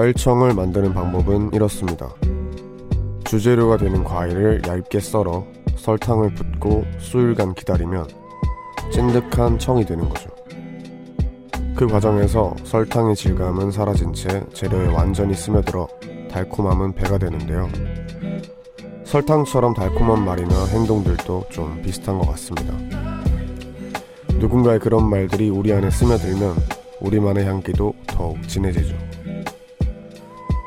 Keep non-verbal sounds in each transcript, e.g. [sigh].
과일청을 만드는 방법은 이렇습니다. 주재료가 되는 과일을 얇게 썰어 설탕을 붓고 수일간 기다리면 찐득한 청이 되는 거죠. 그 과정에서 설탕의 질감은 사라진 채 재료에 완전히 스며들어 달콤함은 배가 되는데요. 설탕처럼 달콤한 말이나 행동들도 좀 비슷한 것 같습니다. 누군가의 그런 말들이 우리 안에 스며들면 우리만의 향기도 더욱 진해지죠.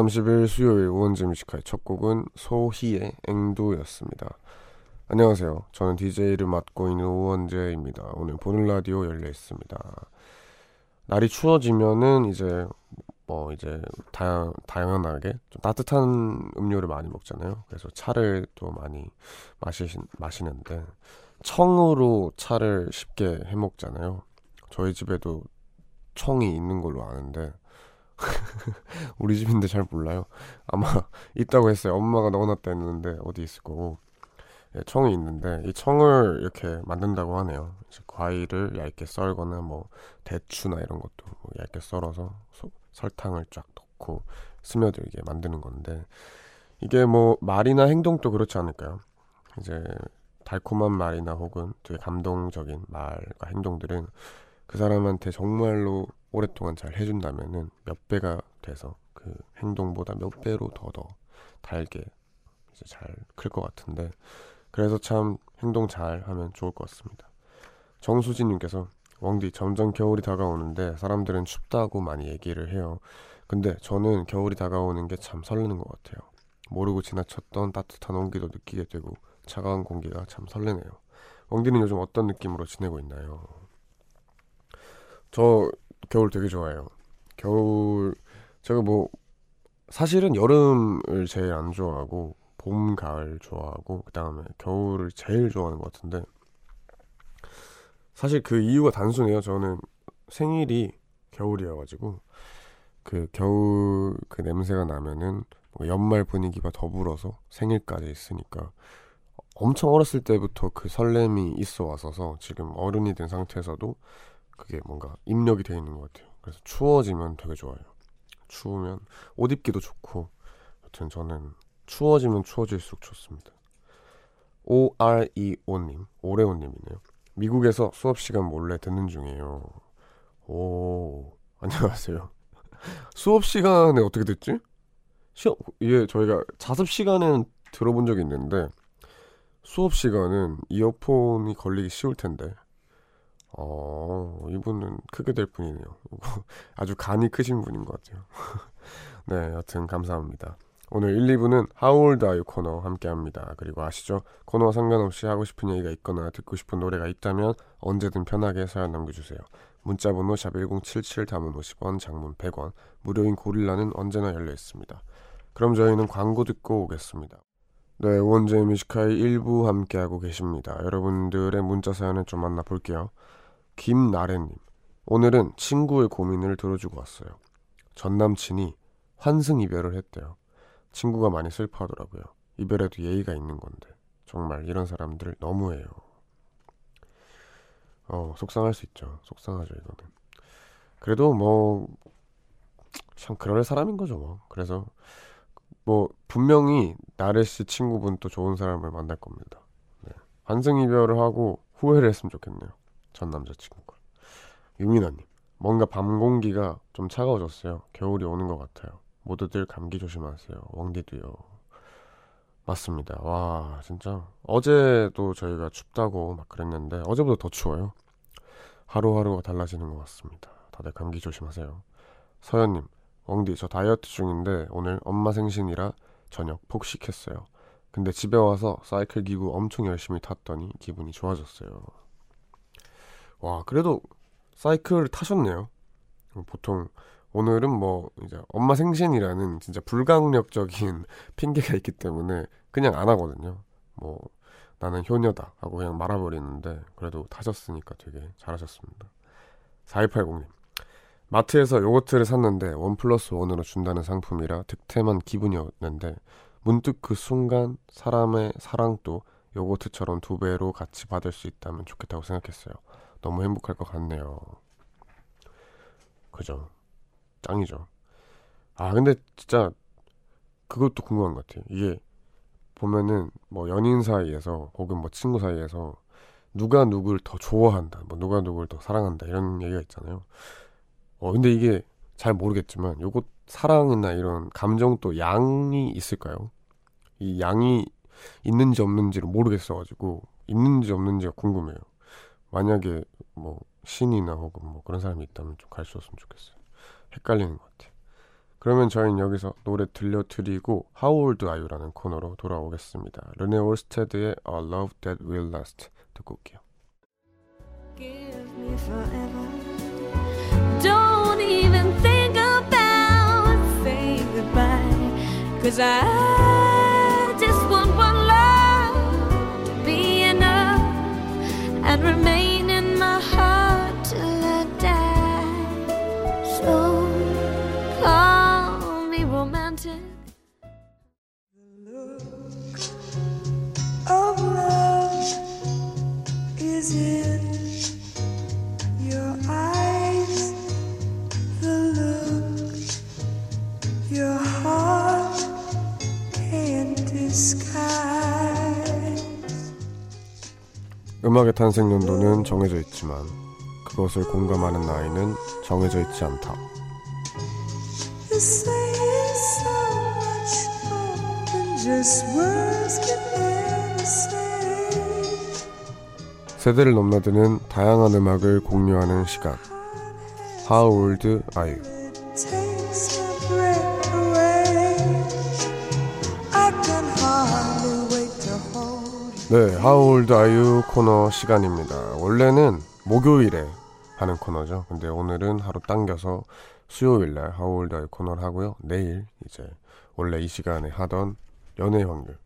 30일 수요일 우원재 Music High 첫 곡은 소희의 앵두였습니다. 안녕하세요. 저는 DJ를 맡고 있는 우원재입니다. 오늘 보는 라디오 열려 있습니다. 날이 추워지면은 이제 뭐 이제 다양 다양하게 좀 따뜻한 음료를 많이 먹잖아요. 그래서 차를 또 많이 마시 마시는데 청으로 차를 쉽게 해 먹잖아요. 저희 집에도 청이 있는 걸로 아는데 [laughs] 우리 집인데 잘 몰라요. 아마 [laughs] 있다고 했어요. 엄마가 넣어놨다 했는데 어디 있을 거고. 예, 청이 있는데 이 청을 이렇게 만든다고 하네요. 과일을 얇게 썰거나 뭐 대추나 이런 것도 뭐 얇게 썰어서 소, 설탕을 쫙 넣고 스며들게 만드는 건데 이게 뭐 말이나 행동도 그렇지 않을까요? 이제 달콤한 말이나 혹은 되게 감동적인 말과 행동들은 그 사람한테 정말로 오랫동안 잘 해준다면은 몇 배가 돼서 그 행동보다 몇 배로 더 더 달게 이제 잘 클 것 같은데 그래서 참 행동 잘 하면 좋을 것 같습니다. 정수진님께서 왕디 점점 겨울이 다가오는데 사람들은 춥다고 많이 얘기를 해요. 근데 저는 겨울이 다가오는 게 참 설레는 것 같아요. 모르고 지나쳤던 따뜻한 온기도 느끼게 되고 차가운 공기가 참 설레네요. 왕디는 요즘 어떤 느낌으로 지내고 있나요? 저 겨울 되게 좋아해요. 겨울 제가 뭐 사실은 여름을 제일 안 좋아하고 봄, 가을 좋아하고 그다음에 겨울을 제일 좋아하는 것 같은데 사실 그 이유가 단순해요. 저는 생일이 겨울이어가지고 그 겨울 그 냄새가 나면은 뭐 연말 분위기가 더불어서 생일까지 있으니까 엄청 어렸을 때부터 그 설렘이 있어 왔어서 지금 어른이 된 상태에서도 그게 뭔가 입력이 돼 있는 것 같아요. 그래서 추워지면 되게 좋아요. 추우면 옷 입기도 좋고 여튼 저는 추워지면 추워질수록 좋습니다. OREO님, 오레오님이네요. 미국에서 수업 시간 몰래 듣는 중이에요. 오, [laughs] 안녕하세요. 수업 시간에 어떻게 듣지? 시험, 예, 저희가 자습 시간에는 들어본 적이 있는데 수업 시간은 이어폰이 걸리기 쉬울 텐데 어, 이분은 크게 될 분이네요. [laughs] 아주 간이 크신 분인 것 같아요. [laughs] 네, 여튼 감사합니다. 오늘 1, 2부는 하울드 아유 코너 함께 합니다. 그리고 아시죠? 코너와 상관없이 하고 싶은 얘기가 있거나 듣고 싶은 노래가 있다면 언제든 편하게 사연 남겨주세요. 문자번호 샵1077 담은 50원, 장문 100원, 무료인 고릴라는 언제나 열려 있습니다. 그럼 저희는 광고 듣고 오겠습니다. 네, 원제 뮤지카의 1부 함께하고 계십니다. 여러분들의 문자 사연을 좀 만나볼게요. 김나래님, 오늘은 친구의 고민을 들어주고 왔어요. 전 남친이 환승 이별을 했대요. 친구가 많이 슬퍼하더라고요. 이별에도 예의가 있는 건데 정말 이런 사람들 너무해요. 어 속상할 수 있죠. 속상하죠 이거는. 그래도 뭐 참 그럴 사람인 거죠 뭐. 그래서 뭐 분명히 나래 씨 친구분 또 좋은 사람을 만날 겁니다. 네. 환승 이별을 하고 후회를 했으면 좋겠네요. 전 남자친구가. 유민아님, 뭔가 밤 공기가 좀 차가워졌어요. 겨울이 오는 것 같아요. 모두들 감기 조심하세요. 왕디도요. 맞습니다. 와, 진짜. 어제도 저희가 춥다고 막 그랬는데, 어제보다 더 추워요. 하루하루가 달라지는 것 같습니다. 다들 감기 조심하세요. 서현님, 왕디, 저 다이어트 중인데, 오늘 엄마 생신이라 저녁 폭식했어요. 근데 집에 와서 사이클 기구 엄청 열심히 탔더니 기분이 좋아졌어요. 와, 그래도 사이클을 타셨네요. 보통 오늘은 뭐 이제 엄마 생신이라는 진짜 불강력적인 [laughs] 핑계가 있기 때문에 그냥 안 하거든요. 뭐 나는 효녀다 하고 그냥 말아버리는데 그래도 타셨으니까 되게 잘하셨습니다. 4280님 마트에서 요거트를 샀는데 원 플러스 원으로 준다는 상품이라 득템한 기분이었는데 문득 그 순간 사람의 사랑도 요거트처럼 두 배로 같이 받을 수 있다면 좋겠다고 생각했어요. 너무 행복할 것 같네요. 그죠. 짱이죠. 아, 근데 진짜 그것도 궁금한 것 같아요. 이게 보면은 뭐 연인 사이에서 혹은 뭐 친구 사이에서 누가 누굴 더 좋아한다, 뭐 누가 누굴 더 사랑한다 이런 얘기가 있잖아요. 어, 근데 이게 잘 모르겠지만 요것 사랑이나 이런 감정도 양이 있을까요? 이 양이 있는지 없는지를 모르겠어가지고 있는지 없는지가 궁금해요. 만약에 뭐 신이나 혹은 뭐 그런 사람이 있다면 좀갈수 없으면 좋겠어요. 헷갈리는 것 같아요. 그러면 저희는 여기서 노래 들려드리고 How Old Are You라는 코너로 돌아오겠습니다. 르네 올스테드의 A Love That Will Last 듣고 올게요. Give me 음악의 탄생 연도는 정해져 있지만 그것을 공감하는 나이는 정해져 있지 않다. 세대를 넘나드는 다양한 음악을 공유하는 시간. How old are you? 네, How old are you 코너 시간입니다. 원래는 목요일에 하는 코너죠. 근데 오늘은 하루 당겨서 수요일 날 How old are you 코너를 하고요. 내일 이제 원래 이 시간에 하던 연애 확률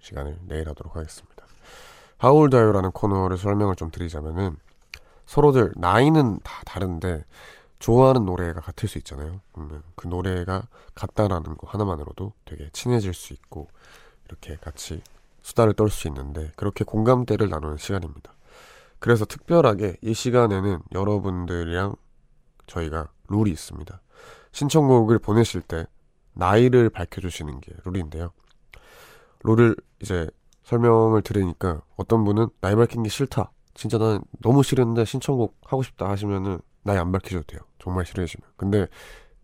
시간을 내일 하도록 하겠습니다. 하울다요라는 코너를 설명을 좀 드리자면은 서로들 나이는 다 다른데 좋아하는 노래가 같을 수 있잖아요. 그 노래가 같다라는 거 하나만으로도 되게 친해질 수 있고 이렇게 같이 수다를 떨 수 있는데 그렇게 공감대를 나누는 시간입니다. 그래서 특별하게 이 시간에는 여러분들이랑 저희가 룰이 있습니다. 신청곡을 보내실 때 나이를 밝혀주시는 게 룰인데요. 룰을 이제 설명을 들으니까 어떤 분은 나이 밝힌 게 싫다. 진짜 난 너무 싫은데 신청곡 하고 싶다 하시면은 나이 안 밝히셔도 돼요. 정말 싫으시면. 근데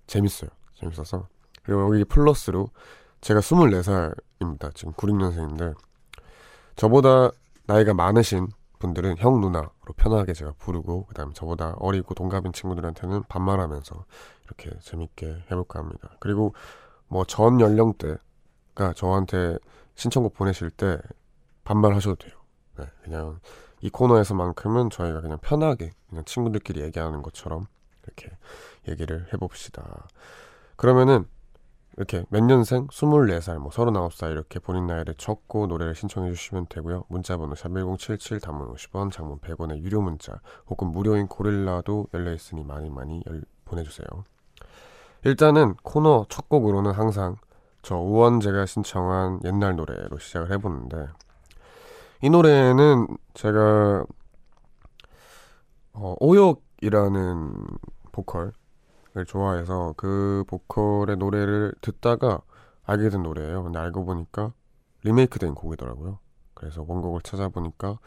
재밌어요. 재밌어서. 그리고 여기 플러스로 제가 24살입니다. 지금 96년생인데 저보다 나이가 많으신 분들은 형 누나로 편하게 제가 부르고 그다음에 저보다 어리고 동갑인 친구들한테는 반말하면서 이렇게 재밌게 해볼까 합니다. 그리고 뭐 전 연령대가 저한테 신청곡 보내실 때 반말하셔도 돼요. 네, 그냥 이 코너에서만큼은 저희가 그냥 편하게 그냥 친구들끼리 얘기하는 것처럼 이렇게 얘기를 해봅시다. 그러면은 이렇게 몇 년생? 24살, 뭐 39살 이렇게 본인 나이를 적고 노래를 신청해 주시면 되고요. 문자번호 샵1077 단문 50원, 장문 100원의 유료 문자 혹은 무료인 고릴라도 열려 있으니 많이 많이 열, 보내주세요. 일단은 코너 첫 곡으로는 항상 저 우원재가 신청한 옛날 노래로 시작을 해보는데 이 노래는 제가 어, 오역이라는 보컬을 좋아해서 그 보컬의 노래를 듣다가 알게 된 노래예요. 근데 알고 보니까 리메이크된 곡이더라고요. 그래서 원곡을 찾아보니까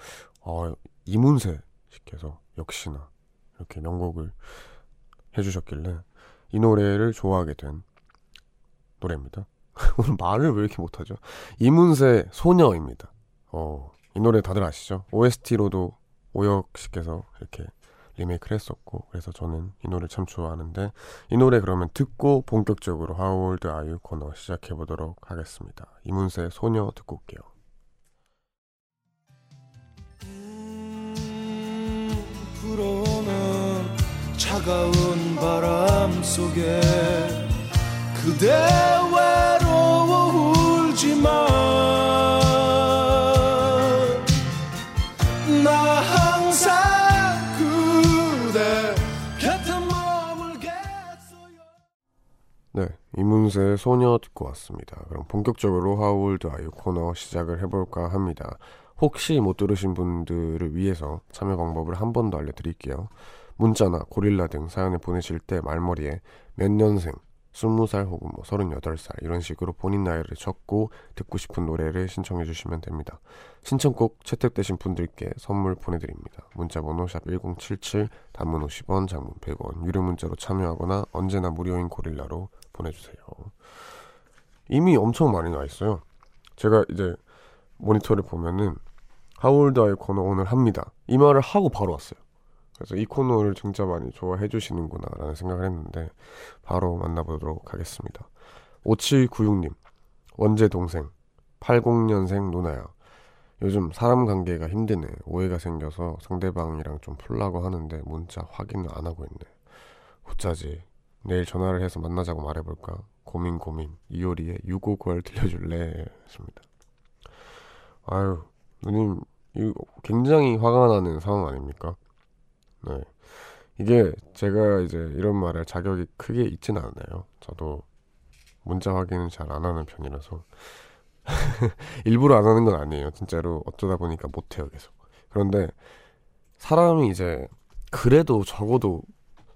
어, 이문세 씨께서 역시나 이렇게 명곡을 해주셨길래 이 노래를 좋아하게 된 노래입니다. [laughs] 오늘 말을 왜 이렇게 못하죠? 이문세 소녀입니다. 어, 이 노래 다들 아시죠? OST로도 오혁 씨께서 이렇게 리메이크를 했었고 그래서 저는 이 노래 참 좋아하는데 이 노래 그러면 듣고 본격적으로 How Old Are You 코너 시작해 보도록 하겠습니다. 이문세 소녀 듣고 올게요. 음, 차가운 바람 속에 그대 외 이문세의 소녀 듣고 왔습니다. 그럼 본격적으로 하울드 아유 코너 시작을 해볼까 합니다. 혹시 못 들으신 분들을 위해서 참여 방법을 한 번 더 알려드릴게요. 문자나 고릴라 등 사연을 보내실 때 말머리에 몇 년생, 20살 혹은 뭐 38살 이런 식으로 본인 나이를 적고 듣고 싶은 노래를 신청해 주시면 됩니다. 신청곡 채택되신 분들께 선물 보내드립니다. 문자번호 샵 1077, 단문 50원, 장문 100원, 유료 문자로 참여하거나 언제나 무료인 고릴라로 보내주세요. 이미 엄청 많이 나 있어요. 제가 이제 모니터를 보면은 하울드아이 코너 오늘 합니다. 이 말을 하고 바로 왔어요. 그래서 이 코너를 진짜 많이 좋아해 주시는구나 라는 생각을 했는데 바로 만나보도록 하겠습니다. 5796님 원재 동생 80년생 누나야 요즘 사람 관계가 힘드네 오해가 생겨서 상대방이랑 좀 풀라고 하는데 문자 확인을 안 하고 있네 어쩌지 내일 전화를 해서 만나자고 말해볼까 고민 고민 이효리의 유고걸 들려줄래 했습니다 아유 누님 이거 굉장히 화가 나는 상황 아닙니까 네. 이게 제가 이제 이런 말할 자격이 크게 있진 않아요. 저도 문자 확인은 잘 안 하는 편이라서 [laughs] 일부러 안 하는 건 아니에요. 진짜로 어쩌다 보니까 못해요 계속. 그런데 사람이 이제 그래도 적어도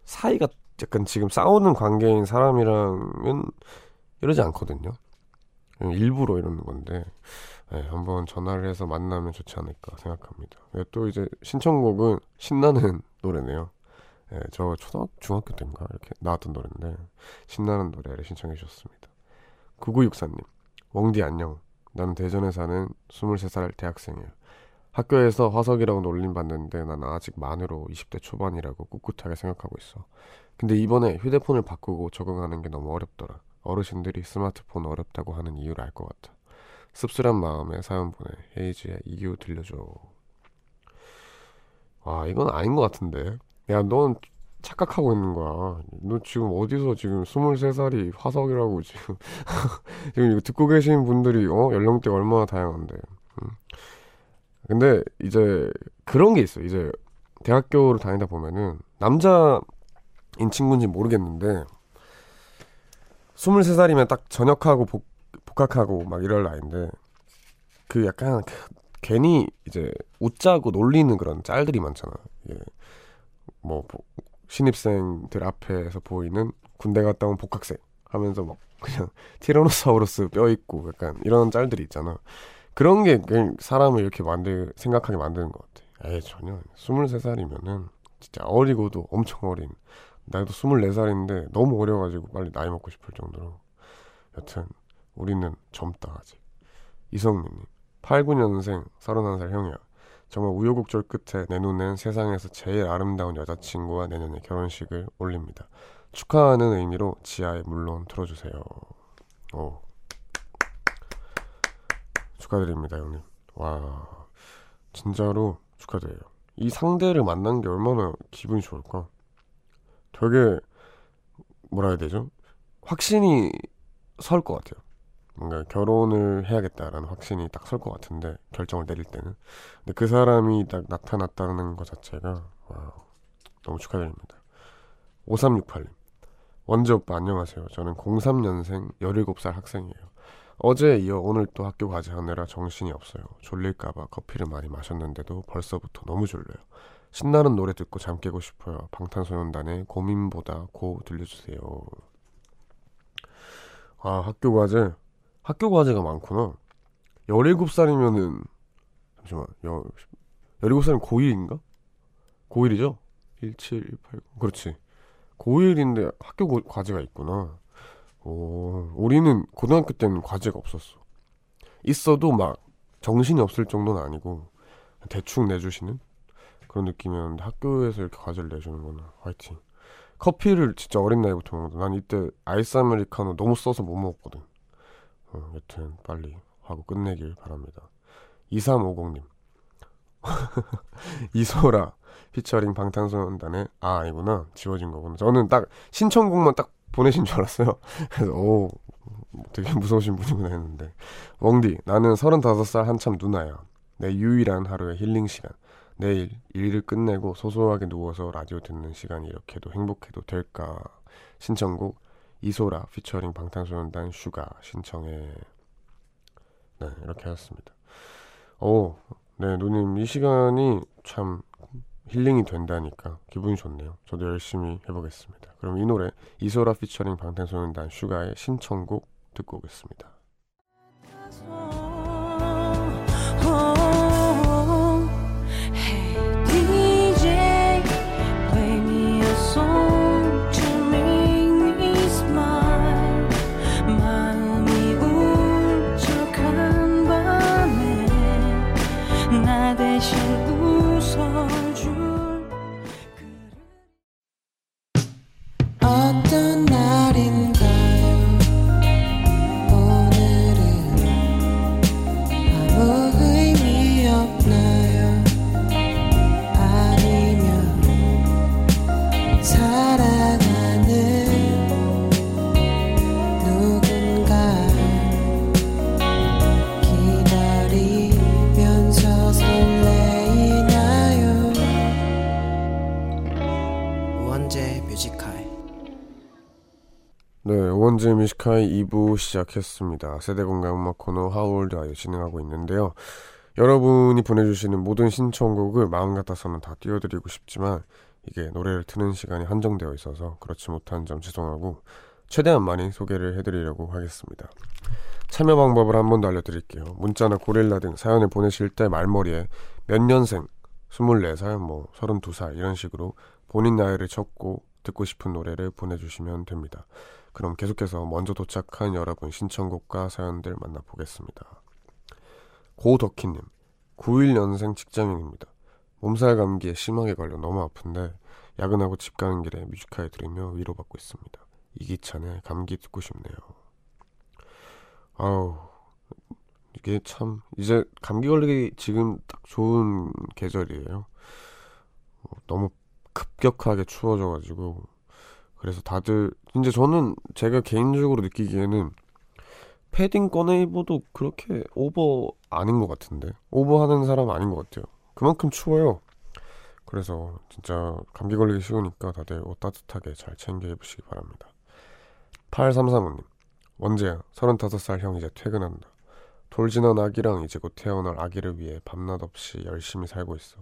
사이가 약간 지금 싸우는 관계인 사람이랑은 이러지 않거든요. 일부러 이러는 건데 네, 한번 전화를 해서 만나면 좋지 않을까 생각합니다. 또 이제 신청곡은 신나는 노래네요. 네, 저 초등학교, 중학교 때인가 이렇게 나왔던 노래인데 신나는 노래를 신청해 주셨습니다. 9964님, 웡디 안녕. 나는 대전에 사는 23살 대학생이에요. 학교에서 화석이라고 놀림 받는데 난 아직 만으로 20대 초반이라고 꿋꿋하게 생각하고 있어. 근데 이번에 휴대폰을 바꾸고 적응하는 게 너무 어렵더라. 어르신들이 스마트폰 어렵다고 하는 이유를 알 것 같아. 씁쓸한 마음에 사연 보내. 헤이즈의 이유 들려줘. 아, 이건 아닌 것 같은데. 야, 넌 착각하고 있는 거야. 너 지금 어디서 지금 23살이 화석이라고 지금. [laughs] 지금 이거 듣고 계신 분들이, 어? 연령대가 얼마나 다양한데. 음. 근데 이제 그런 게 있어. 이제 대학교를 다니다 보면은 남자 인 친구인지 모르겠는데 23살이면 딱 전역하고 복, 복학하고 막 이럴 나이인데 그 약간 그 괜히 이제 웃자고 놀리는 그런 짤들이 많잖아. 예. 뭐 신입생들 앞에서 보이는 군대 갔다 온 복학생 하면서 막 그냥 [laughs] 티라노사우루스 뼈 있고 약간 이런 짤들이 있잖아. 그런 게 그냥 사람을 이렇게 만들 생각하게 만드는 것 같아. 에이 전혀 23살이면은 진짜 어리고도 엄청 어린 나도 24살인데 너무 어려가지고 빨리 나이 먹고 싶을 정도로. 여튼 우리는 젊다 아직. 이성민님 89년생 31살 형이야. 정말 우여곡절 끝에 내 눈엔 세상에서 제일 아름다운 여자친구와 내년에 결혼식을 올립니다. 축하하는 의미로 지하에 물론 틀어주세요. 오. 축하드립니다 형님. 와 진짜로 축하드려요. 이 상대를 만난 게 얼마나 기분이 좋을까 되게 뭐라 해야 되죠? 확신이 설 것 같아요. 뭔가 결혼을 해야겠다라는 확신이 딱 설 것 같은데 결정을 내릴 때는 근데 그 사람이 딱 나타났다는 것 자체가 와 너무 축하드립니다. 5368님 원재 오빠 안녕하세요. 저는 03년생 17살 학생이에요. 어제 이어 오늘 또 학교 과제하느라 정신이 없어요. 졸릴까봐 커피를 많이 마셨는데도 벌써부터 너무 졸려요. 신나는 노래 듣고 잠 깨고 싶어요. 방탄소년단의 고민보다 고 들려주세요. 아, 학교 과제. 학교 과제가 많구나. 17살이면은, 잠시만, 여, 17살이면 고1인가? 고1이죠? 1718. 그렇지. 고1인데 학교 고, 과제가 있구나. 오, 우리는 고등학교 때는 과제가 없었어. 있어도 막 정신이 없을 정도는 아니고, 대충 내주시는? 그런 느낌이었는데 학교에서 이렇게 과제를 내주는구나. 화이팅. 커피를 진짜 어린 나이부터 먹는다. 난 이때 아이스 아메리카노 너무 써서 못 먹었거든. 어, 여튼 빨리 하고 끝내길 바랍니다. 2350님. [laughs] 이소라 피처링 방탄소년단의 아 아니구나 지워진 거구나 저는 딱 신청곡만 딱 보내신 줄 알았어요 [laughs] 그래서 오 되게 무서우신 분이구나 했는데 웡디 나는 35살 한참 누나야 내 유일한 하루의 힐링 시간 내일 일을 끝내고 소소하게 누워서 라디오 듣는 시간이 이렇게도 행복해도 될까? 신청곡 이소라 피처링 방탄소년단 슈가 신청해. 네 이렇게 하였습니다. 오, 네 누님 이 시간이 참 힐링이 된다니까 기분이 좋네요. 저도 열심히 해보겠습니다. 그럼 이 노래 이소라 피처링 방탄소년단 슈가의 신청곡 듣고 오겠습니다 원재 뮤지카이 2부 시작했습니다. 세대공감 음악 코너 하울드 아이 진행하고 있는데요. 여러분이 보내주시는 모든 신청곡을 마음 같아서는 다 띄워드리고 싶지만 이게 노래를 트는 시간이 한정되어 있어서 그렇지 못한 점 죄송하고 최대한 많이 소개를 해드리려고 하겠습니다. 참여 방법을 한 번 더 알려드릴게요. 문자나 고릴라 등 사연을 보내실 때 말머리에 몇 년생, 24살, 뭐 32살 이런 식으로 본인 나이를 적고 듣고 싶은 노래를 보내주시면 됩니다. 그럼 계속해서 먼저 도착한 여러분 신청곡과 사연들 만나보겠습니다. 고덕희님, 91년생 직장인입니다. 몸살 감기에 심하게 걸려 너무 아픈데 야근하고 집 가는 길에 뮤지카에 들으며 위로받고 있습니다. 이기찬의 감기 듣고 싶네요. 아우 이게 참 이제 감기 걸리기 지금 딱 좋은 계절이에요. 어, 너무 급격하게 추워져가지고 그래서 다들 이제 저는 제가 개인적으로 느끼기에는 패딩 꺼내 입어도 그렇게 오버 아닌 것 같은데 오버하는 사람 아닌 것 같아요. 그만큼 추워요. 그래서 진짜 감기 걸리기 쉬우니까 다들 옷 따뜻하게 잘 챙겨 입으시기 바랍니다. 8335님 원재야 35살 형 이제 퇴근한다. 돌 지난 아기랑 이제 곧 태어날 아기를 위해 밤낮 없이 열심히 살고 있어.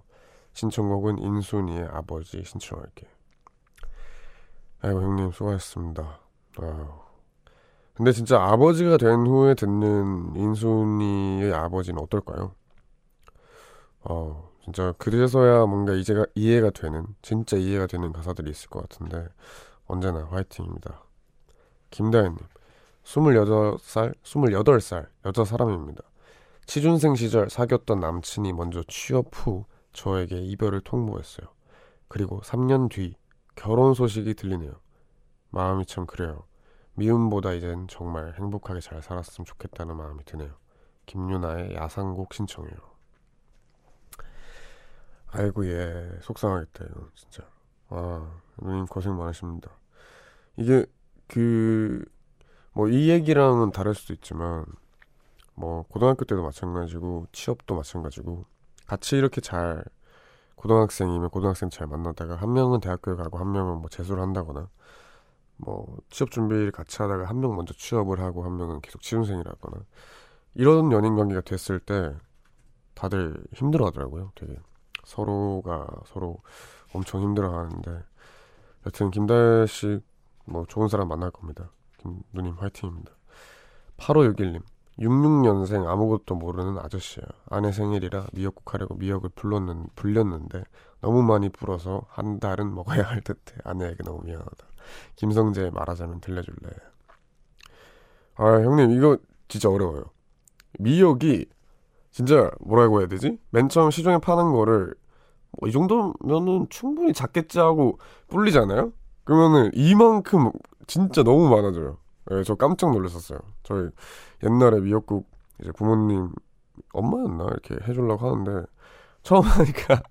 신청곡은 인순이의 아버지 신청할게. 아이고 형님 수고하셨습니다. 아유. 근데 진짜 아버지가 된 후에 듣는 인순이의 아버지는 어떨까요? 어, 진짜 그래서야 뭔가 이제가 이해가 되는 진짜 이해가 되는 가사들이 있을 것 같은데 언제나 화이팅입니다. 김다현님 28살 28살 여자 사람입니다. 취준생 시절 사귀었던 남친이 먼저 취업 후 저에게 이별을 통보했어요. 그리고 3년 뒤 결혼 소식이 들리네요. 마음이 참 그래요. 미움보다 이젠 정말 행복하게 잘 살았으면 좋겠다는 마음이 드네요. 김유나의 야상곡 신청해요. 아이고 예 속상하겠다 이거 진짜. 아 누님 고생 많으십니다. 이게 그 뭐 이 얘기랑은 다를 수도 있지만 뭐 고등학교 때도 마찬가지고 취업도 마찬가지고 같이 이렇게 잘 고등학생이면 고등학생 잘 만나다가 한 명은 대학교에 가고 한 명은 뭐 재수를 한다거나 뭐 취업 준비를 같이 하다가 한 명 먼저 취업을 하고 한 명은 계속 취준생이라거나 이런 연인 관계가 됐을 때 다들 힘들어 하더라고요. 되게 서로가 서로 엄청 힘들어 하는데 여튼 김다혜 씨뭐 좋은 사람 만날 겁니다. 김 누님 화이팅입니다. 8561님 66년생 아무것도 모르는 아저씨야. 아내 생일이라 미역국 하려고 미역을 불렀는, 불렸는데 너무 많이 불어서 한 달은 먹어야 할 듯해. 아내에게 너무 미안하다. 김성재 말하자면 들려줄래. 아 형님 이거 진짜 어려워요. 미역이 진짜 뭐라고 해야 되지? 맨 처음 시중에 파는 거를 뭐 이 정도면은 충분히 작겠지 하고 불리잖아요? 그러면은 이만큼 진짜 너무 많아져요. 예, 저 깜짝 놀랐었어요. 저희 옛날에 미역국 이제 부모님 엄마였나 이렇게 해주려고 하는데 처음 [laughs] 하니까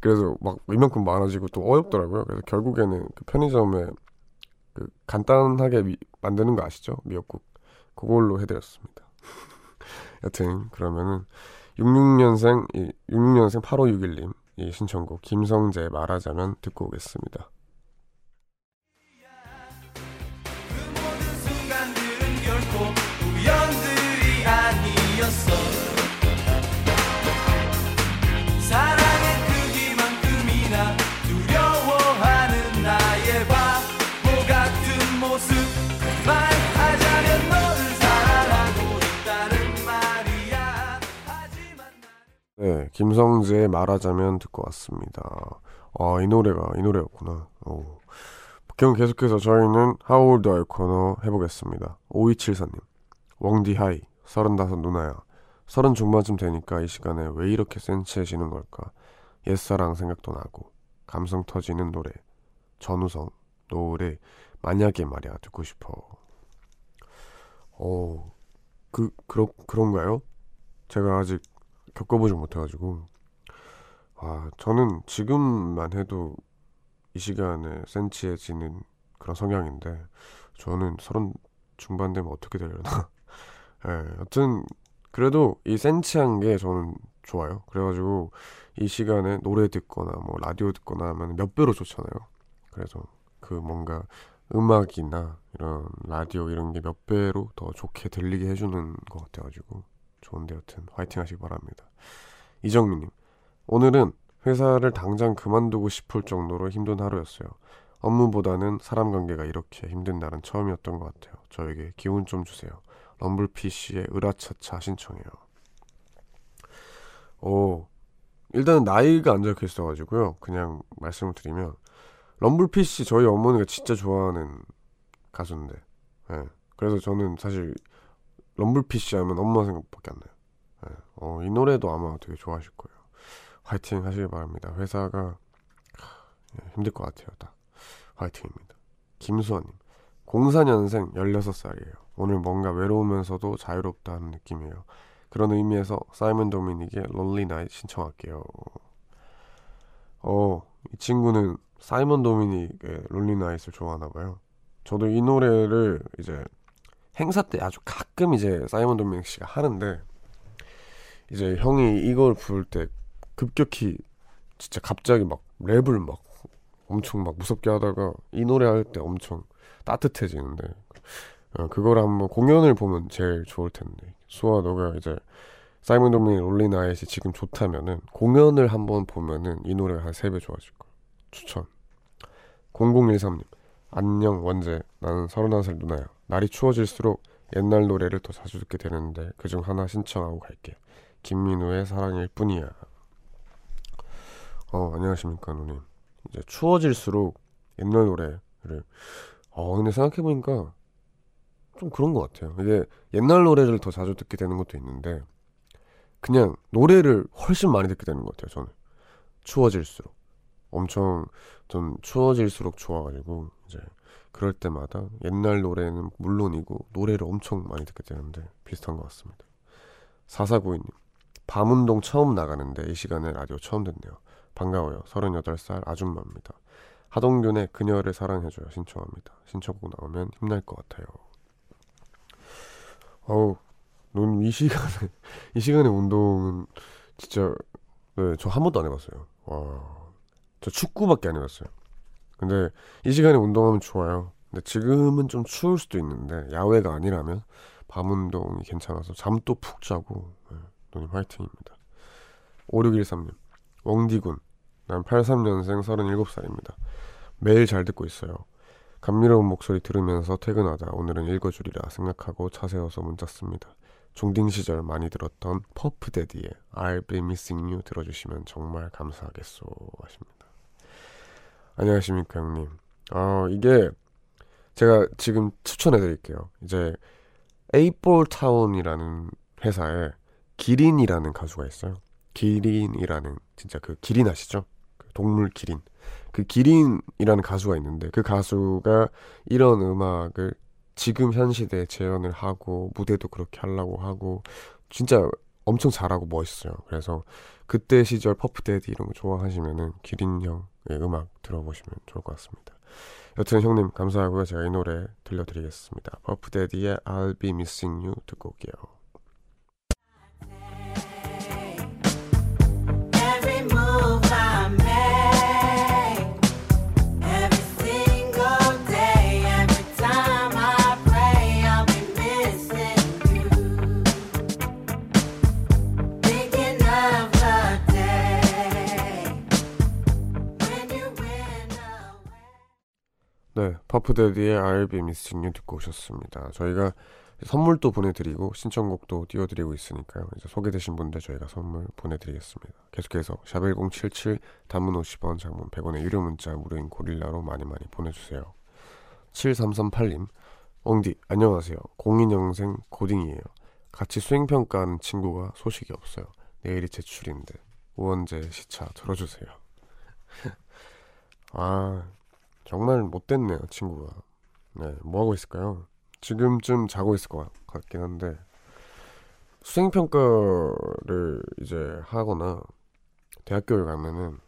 그래서 막 이만큼 많아지고 또 어렵더라고요. 그래서 결국에는 그 편의점에 그 간단하게 미- 만드는 거 아시죠? 미역국 그걸로 해드렸습니다. [laughs] 여튼 그러면은 66년생 이 66년생 8561님 이 신청곡 김성재 말하자면 듣고 오겠습니다. 네, 김성재의 말하자면 듣고 왔습니다. 아, 이 노래가 이 노래였구나. 오. 그럼 계속해서 저희는 Are You 코너 해보겠습니다. 5274님, 웡디하이, 35 누나야. 서른 중반쯤 되니까 이 시간에 왜 이렇게 센치해지는 걸까? 옛사랑 생각도 나고, 감성 터지는 노래, 전우성, 노래, 만약에 말이야, 듣고 싶어. 어, 그, 그러, 그런가요? 제가 아직 겪어보지 못해가지고. 아 저는 지금만 해도 이 시간에 센치해지는 그런 성향인데 저는 서른 중반 되면 어떻게 되려나. [laughs] 예 여튼 그래도 이 센치한 게 저는 좋아요. 그래가지고 이 시간에 노래 듣거나 뭐 라디오 듣거나 하면 몇 배로 좋잖아요. 그래서 그 뭔가 음악이나 이런 라디오 이런 게 몇 배로 더 좋게 들리게 해주는 것 같아가지고 좋은데 여튼 화이팅 하시기 바랍니다. 이정민님 오늘은 회사를 당장 그만두고 싶을 정도로 힘든 하루였어요. 업무보다는 사람 관계가 이렇게 힘든 날은 처음이었던 것 같아요. 저에게 기운 좀 주세요. 럼블피쉬의 으라차차 신청해요. 오 일단은 나이가 안 적혀 있어가지고요. 그냥 말씀을 드리면 럼블피쉬 저희 어머니가 진짜 좋아하는 가수인데 예. 그래서 저는 사실 럼블피쉬 하면 엄마 생각밖에 안 나요. 예. 어, 이 노래도 아마 되게 좋아하실 거예요. 화이팅 하시길 바랍니다. 회사가 하, 예, 힘들 것 같아요. 딱 화이팅입니다. 김수환님 04년생 16살이에요. 오늘 뭔가 외로우면서도 자유롭다는 느낌이에요. 그런 의미에서 사이먼 도미닉의 lonely night 신청할게요. 어, 이 친구는 사이먼 도미닉의 lonely night을 좋아하나 봐요. 저도 이 노래를 이제 행사 때 아주 가끔 이제 사이먼 도미닉 씨가 하는데 이제 형이 이걸 부를 때 급격히 진짜 갑자기 막 랩을 막 엄청 막 무섭게 하다가 이 노래 할 때 엄청 따뜻해지는데 어, 그걸 한번 공연을 보면 제일 좋을 텐데. 수아 너가 이제 사이먼 도미닉 롤리 나잇이 지금 좋다면은 공연을 한번 보면은 이 노래가 한 3배 좋아질 거야. 추천. 0013님. 안녕 원재 나는 31살 누나야 날이 추워질수록 옛날 노래를 더 자주 듣게 되는데 그중 하나 신청하고 갈게 김민우의 사랑일 뿐이야. 어 안녕하십니까 누님. 이제 추워질수록 옛날 노래를 어 근데 생각해보니까 좀 그런 것 같아요. 이게 옛날 노래를 더 자주 듣게 되는 것도 있는데 그냥 노래를 훨씬 많이 듣게 되는 것 같아요 저는. 추워질수록. 엄청 좀 추워질수록 좋아가지고 이제 그럴 때마다 옛날 노래는 물론이고 노래를 엄청 많이 듣게 되는데 비슷한 것 같습니다. 4492님 밤운동 처음 나가는데 이 시간에 라디오 처음 듣네요. 반가워요. 38살 아줌마입니다. 하동균의 그녀를 사랑해줘요. 신청합니다. 신청곡 나오면 힘날 것 같아요. 어우, 눈이 시간에 [laughs] 이 시간에 운동은 진짜 네, 저 한 번도 안 해봤어요. 와, 저 축구밖에 안 해봤어요. 근데 이 시간에 운동하면 좋아요. 근데 지금은 좀 추울 수도 있는데 야외가 아니라면 밤 운동이 괜찮아서 잠도 푹 자고 네, 누님 화이팅입니다. 5613님 웡디군 난 83년생 37살입니다. 매일 잘 듣고 있어요. 감미로운 목소리 들으면서 퇴근하다 오늘은 읽어주리라 생각하고 차 세워서 문자 씁니다. 중딩 시절 많이 들었던 퍼프데디의 I'll be missing you 들어주시면 정말 감사하겠소 하십니다. 안녕하십니까 형님. 아 이게 제가 지금 추천해 드릴게요. 이제 에이볼 타운이라는 회사에 기린이라는 가수가 있어요. 기린이라는 진짜 그 기린 아시죠? 그 동물 기린. 그 기린이라는 가수가 있는데 그 가수가 이런 음악을 지금 현 시대에 재현을 하고 무대도 그렇게 하려고 하고 진짜 엄청 잘하고 멋있어요. 그래서 그때 시절 퍼프데디 이런 거 좋아하시면은 기린 형 의 음악 들어보시면 좋을 것 같습니다. 여튼 형님 감사하고요. 제가 이 노래 들려드리겠습니다. 퍼프데디의 I'll Be Missing You 듣고 올게요. 퍼프데디의 I'll Be Missing You 듣고 오셨습니다. 저희가 선물도 보내드리고 신청곡도 띄워드리고 있으니까요. 이제 소개되신 분들 저희가 선물 보내드리겠습니다. 계속해서 샵1077 단문 50원 장문 100원의 유료 문자 무료인 고릴라로 많이 많이 보내주세요. 7338님 엉디 안녕하세요. 02년생 고딩이에요. 같이 수행평가하는 친구가 소식이 없어요. 내일이 제출인데 우원재 시차 들어주세요. [laughs] 아 정말 못됐네요 친구가. 네, 뭐 하고 있을까요? 지금쯤 자고 있을 것 같긴 한데 수행평가를 이제 하거나 대학교에 가면은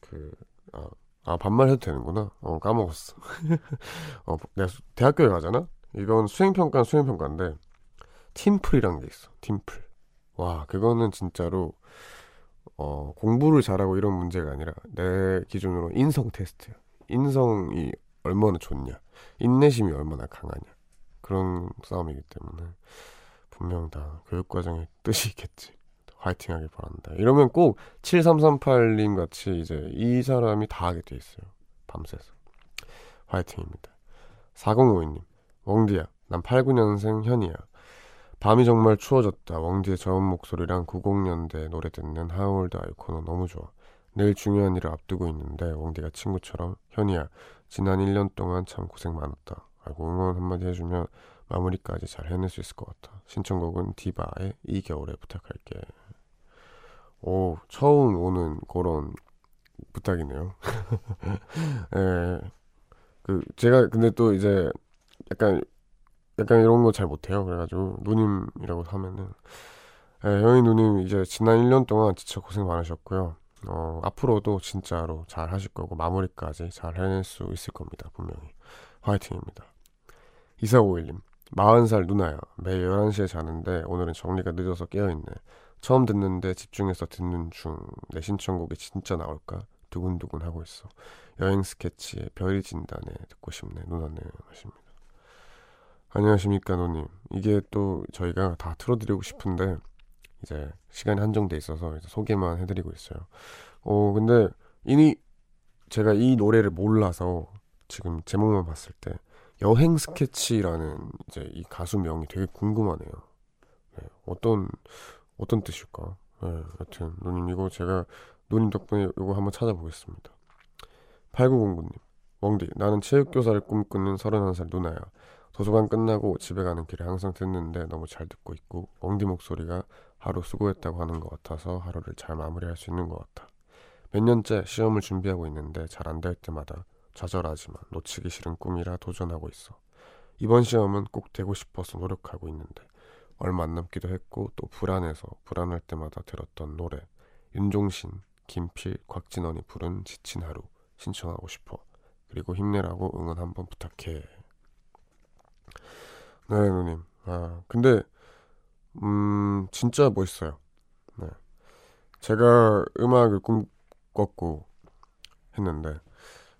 그 아, 아 반말 해도 되는구나. 어 까먹었어. [laughs] 어 내가 수- 대학교에 가잖아. 이건 수행평가는 수행평가인데 팀플이란 게 있어. 팀플. 와 그거는 진짜로 어 공부를 잘하고 이런 문제가 아니라 내 기준으로 인성 테스트야. 인성이 얼마나 좋냐, 인내심이 얼마나 강하냐. 그런 싸움이기 때문에 분명 다 교육과정의 뜻이 있겠지. 화이팅 하길 바란다. 이러면 꼭 7338님 같이 이제 이 사람이 다 하게 돼 있어요. 밤새서. 화이팅입니다. 4052님, 웡디야, 난 89년생 현이야. 밤이 정말 추워졌다. 웡디의 저음 목소리랑 90년대 노래 듣는 하울드 아이콘은 너무 좋아. 내일 중요한 일을 앞두고 있는데 웡디가 친구처럼 현이야, 지난 1년 동안 참 고생 많았다. 알고 응원 한마디 해주면 마무리까지 잘 해낼 수 있을 것 같아. 신청곡은 디바의 이 겨울에 부탁할게. 오, 처음 오는 그런 부탁이네요. [laughs] 예. 그, 제가 근데 또 이제 약간, 약간 이런 거 잘 못해요. 그래가지고, 누님이라고 하면은, 예, 형이 누님 이제 지난 1년 동안 진짜 고생 많으셨고요. 어, 앞으로도 진짜로 잘 하실 거고, 마무리까지 잘 해낼 수 있을 겁니다. 분명히. 화이팅입니다. 2451님, 40살 누나야. 매일 11시에 자는데 오늘은 정리가 늦어서 깨어있네. 처음 듣는데 집중해서 듣는 중. 내 신청곡이 진짜 나올까? 두근두근 하고 있어. 여행 스케치에 별이 진다네. 듣고 싶네. 누나네. 하십니다. 안녕하십니까, 누님. 이게 또 저희가 다 틀어드리고 싶은데, 이제 시간이 한정돼 있어서 소개만 해드리고 있어요. 어, 근데 이미 제가 이 노래를 몰라서 지금 제목만 봤을 때 여행 스케치라는 이제 이 가수 명이 되게 궁금하네요. 네, 어떤 어떤 뜻일까? 네, 여튼 누님 이거 제가 누님 덕분에 이거 한번 찾아보겠습니다. 8909님, 멍디, 나는 체육교사를 꿈꾸는 31살 누나야. 도서관 끝나고 집에 가는 길에 항상 듣는데 너무 잘 듣고 있고 멍디 목소리가 하루 수고했다고 하는 것 같아서 하루를 잘 마무리할 수 있는 것 같아. 몇 년째 시험을 준비하고 있는데 잘 안 될 때마다 좌절하지만 놓치기 싫은 꿈이라 도전하고 있어. 이번 시험은 꼭 되고 싶어서 노력하고 있는데 얼마 안 남기도 했고 또 불안해서 불안할 때마다 들었던 노래 윤종신, 김필, 곽진원이 부른 지친 하루 신청하고 싶어. 그리고 힘내라고 응원 한번 부탁해. 네, 누님. 아, 근데 음, 진짜 멋있어요. 네. 제가 음악을 꿈꿨고 했는데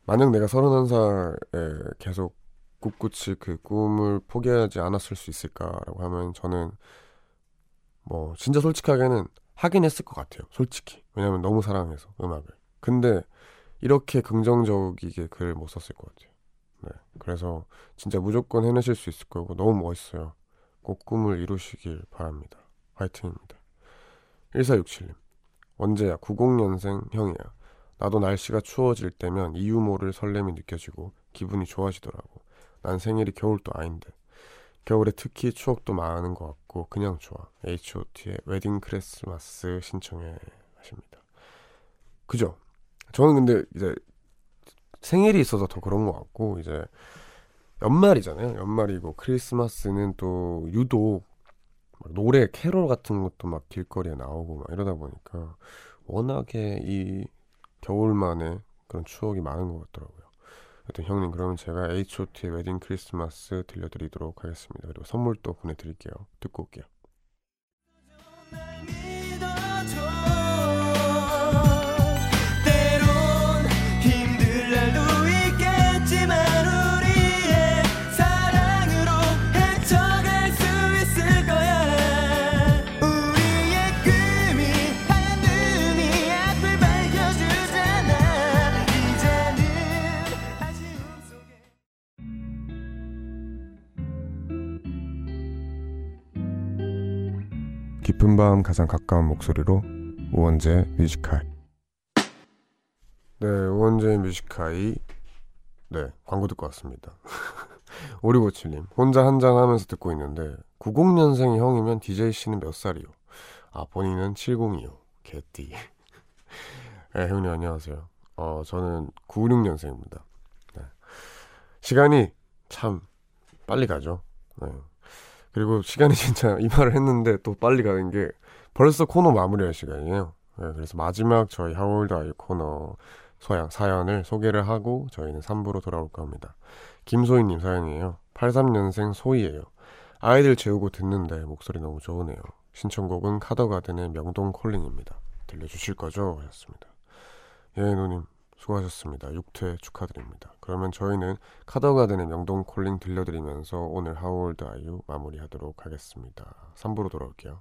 만약 내가 31살에 계속 꿋꿋이 그 꿈을 포기하지 않았을 수 있을까라고 하면 저는 뭐 진짜 솔직하게는 하긴 했을 것 같아요. 솔직히. 왜냐면 너무 사랑해서 음악을. 근데 이렇게 긍정적이게 글을 못 썼을 것 같아요. 네. 그래서 진짜 무조건 해내실 수 있을 거고 너무 멋있어요. 꼭 꿈을 이루시길 바랍니다. 화이팅입니다. 1467님. 원재야 90년생 형이야. 나도 날씨가 추워질 때면 이유 모를 설렘이 느껴지고 기분이 좋아지더라고. 난 생일이 겨울도 아닌데. 겨울에 특히 추억도 많은 것 같고 그냥 좋아. H.O.T의 웨딩 크리스마스 신청해 하십니다. 그죠? 저는 근데 이제 생일이 있어서 더 그런 것 같고 이제 연말이잖아요. 연말이고 크리스마스는 또 유독 막 노래 캐롤 같은 것도 막 길거리에 나오고 막 이러다 보니까 워낙에 이 겨울만에 그런 추억이 많은 것 같더라고요. 하여튼 형님 그러면 제가 H.O.T의 웨딩 크리스마스 들려드리도록 하겠습니다. 그리고 선물도 보내드릴게요. 듣고 올게요. 밤 가장 가까운 목소리로 우원재 뮤지컬. 네 우원재 뮤지컬이 네 광고 듣고 왔습니다. [laughs] 5657님 혼자 한잔 하면서 듣고 있는데 90년생 형이면 DJ씨는 몇 살이요? 아 본인은 70이요. 개띠. 네 [laughs] 형님 안녕하세요. 어 저는 96년생입니다. 네. 시간이 참 빨리 가죠. 네. 그리고 시간이 [laughs] 진짜 이 말을 했는데 또 빨리 가는 게 벌써 코너 마무리할 시간이에요. 네, 그래서 마지막 저희 하월드 아이 코너 소양 사연을 소개를 하고 저희는 3부로 돌아올까 합니다. 김소희님 사연이에요. 83년생 소희예요. 아이들 재우고 듣는데 목소리 너무 좋으네요. 신청곡은 카더가든의 명동 콜링입니다. 들려주실 거죠? 하셨습니다. 예, 누님 수고하셨습니다. 6퇴 축하드립니다. 그러면 저희는 카더가든의 명동 콜링 들려드리면서 오늘 하워드 아이유 마무리하도록 하겠습니다. 3부로 돌아올게요.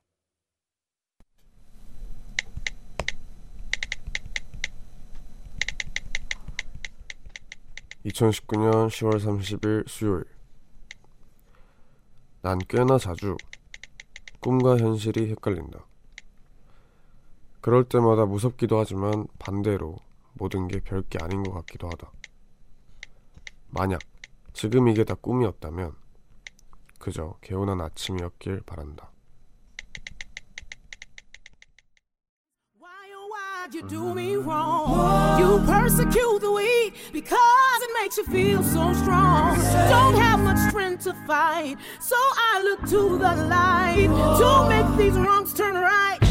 2019년 10월 30일 수요일 난 꽤나 자주 꿈과 현실이 헷갈린다. 그럴 때마다 무섭기도 하지만 반대로 모든 게 별게 아닌 것 같기도 하다. 만약 지금 이게 다 꿈이었다면 그저 개운한 아침이었길 바란다. You do me wrong? You persecute the weak because it makes you feel so strong. Don't have much strength to fight, so I look to the light to make these wrongs turn right.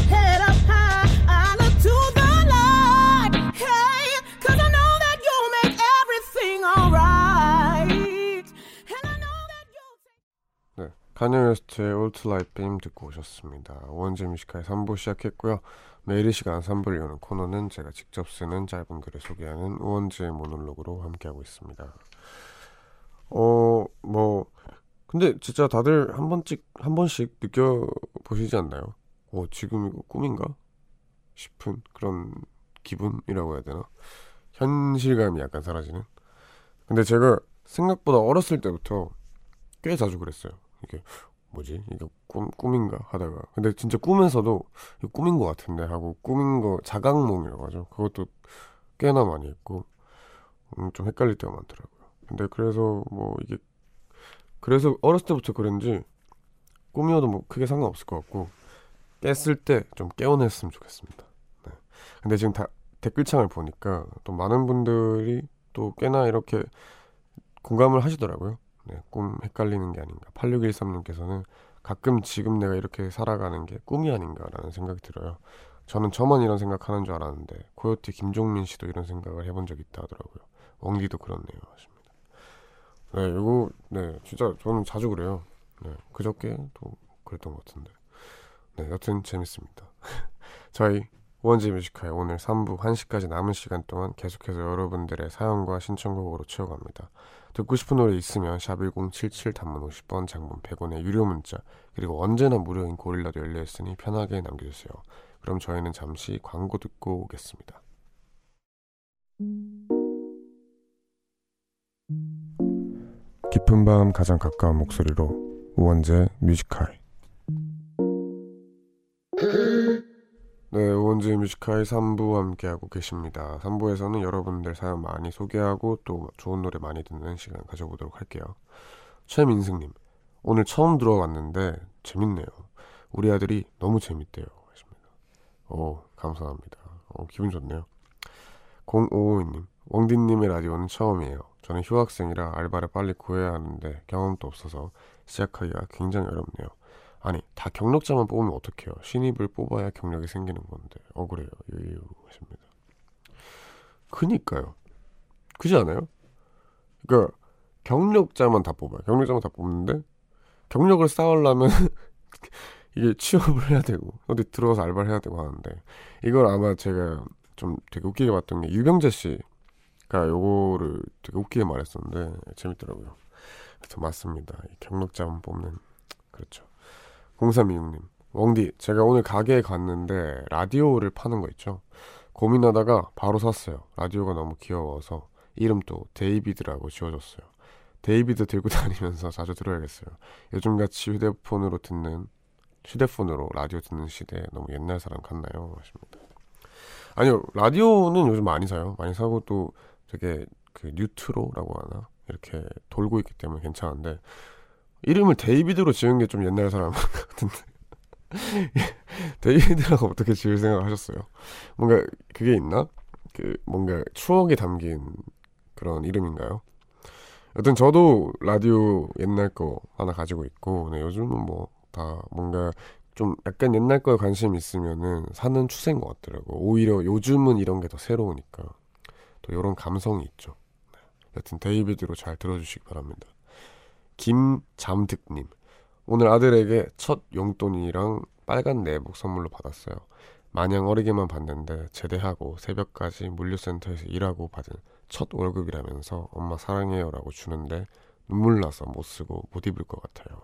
카니 웨스트의 올트 라이프 빔 듣고 오셨습니다. 원제 뮤지컬 3부 시작했고요. 매일 이 시간 3부를 여는 코너는 제가 직접 쓰는 짧은 글을 소개하는 우원재 모놀로그로 함께하고 있습니다. 어, 뭐 근데 진짜 다들 한 번씩 한 번씩 느껴 보시지 않나요? 어, 지금 이거 꿈인가 싶은 그런 기분이라고 해야 되나? 현실감이 약간 사라지는. 근데 제가 생각보다 어렸을 때부터 꽤 자주 그랬어요. 이게 뭐지? 이거 꿈 꿈인가 하다가 근데 진짜 꿈에서도 이거 꿈인 것 같은데 하고 꿈인 거 자각몽이라고 하죠. 그것도 꽤나 많이 했고 음, 좀 헷갈릴 때가 많더라고요. 근데 그래서 뭐 이게 그래서 어렸을 때부터 그런지 꿈이어도 뭐 크게 상관없을 것 같고 깼을 때 좀 깨어냈으면 좋겠습니다. 네. 근데 지금 다 댓글창을 보니까 또 많은 분들이 또 꽤나 이렇게 공감을 하시더라고요. 네, 꿈 헷갈리는 게 아닌가. 8613님께서는 가끔 지금 내가 이렇게 살아가는 게 꿈이 아닌가라는 생각이 들어요. 저는 저만 이런 생각하는 줄 알았는데 코요티 김종민 씨도 이런 생각을 해본 적 있다 하더라고요. 웡디도 그렇네요 하십니다. 네, 이거 네 진짜 저는 자주 그래요. 네, 그저께 또 그랬던 것 같은데. 네, 여튼 재밌습니다. [laughs] 저희 우원재 뮤지컬 오늘 3부 1시까지 남은 시간 동안 계속해서 여러분들의 사연과 신청곡으로 채워갑니다. 듣고 싶은 노래 있으면 샵1077 단문 50원 장문 100원의 유료 문자 그리고 언제나 무료인 고릴라도 열려있으니 편하게 남겨주세요. 그럼 저희는 잠시 광고 듣고 오겠습니다. 깊은 밤 가장 가까운 목소리로 우원재 Music High 네, 우원재 Music High 3부 함께하고 계십니다. 3부에서는 여러분들 사연 많이 소개하고 또 좋은 노래 많이 듣는 시간 가져보도록 할게요. 최민승님, 오늘 처음 들어왔는데 재밌네요. 우리 아들이 너무 재밌대요. 하십니다. 오, 감사합니다. 오, 기분 좋네요. 0552님, 왕디님의 라디오는 처음이에요. 저는 휴학생이라 알바를 빨리 구해야 하는데 경험도 없어서 시작하기가 굉장히 어렵네요. 아니 다 경력자만 뽑으면 어떡해요? 신입을 뽑아야 경력이 생기는 건데. 억울해요. 유유 하십니다. 그니까요. 그지 않아요? 그러니까 경력자만 다 뽑아요. 경력자만 다 뽑는데 경력을 쌓으려면 [laughs] 이게 취업을 해야 되고 어디 들어가서 알바를 해야 되고 하는데 이걸 아마 제가 좀 되게 웃기게 봤던 게 유병재 씨가 요거를 되게 웃기게 말했었는데 재밌더라고요. 그래서 맞습니다. 이 경력자만 뽑는 그렇죠 0326님, 웡디, 제가 오늘 가게에 갔는데 라디오를 파는 거 있죠? 고민하다가 바로 샀어요. 라디오가 너무 귀여워서 이름도 데이비드라고 지어줬어요. 데이비드 들고 [laughs] 다니면서 자주 들어야겠어요. 요즘같이 휴대폰으로 듣는, 휴대폰으로 라디오 듣는 시대에 너무 옛날 사람 같나요? 하십니다. 아니요, 라디오는 요즘 많이 사요. 많이 사고 또 되게 그 뉴트로라고 하나? 이렇게 돌고 있기 때문에 괜찮은데, 이름을 데이비드로 지은 게 좀 옛날 사람 [laughs] 같은데 [laughs] 데이비드라고 어떻게 지을 생각을 하셨어요? 뭔가 그게 있나? 그 뭔가 추억이 담긴 그런 이름인가요? 여튼 저도 라디오 옛날 거 하나 가지고 있고 네, 요즘은 뭐 다 뭔가 좀 약간 옛날 거에 관심 있으면은 사는 추세인 것 같더라고 오히려 요즘은 이런 게 더 새로우니까 또 이런 감성이 있죠 네. 여튼 데이비드로 잘 들어주시기 바랍니다 김잠득님 오늘 아들에게 첫 용돈이랑 빨간 내복 선물로 받았어요. 마냥 어리게만 봤는데 제대하고 새벽까지 물류센터에서 일하고 받은 첫 월급이라면서 엄마 사랑해요라고 주는데 눈물 나서 못 쓰고 못 입을 것 같아요.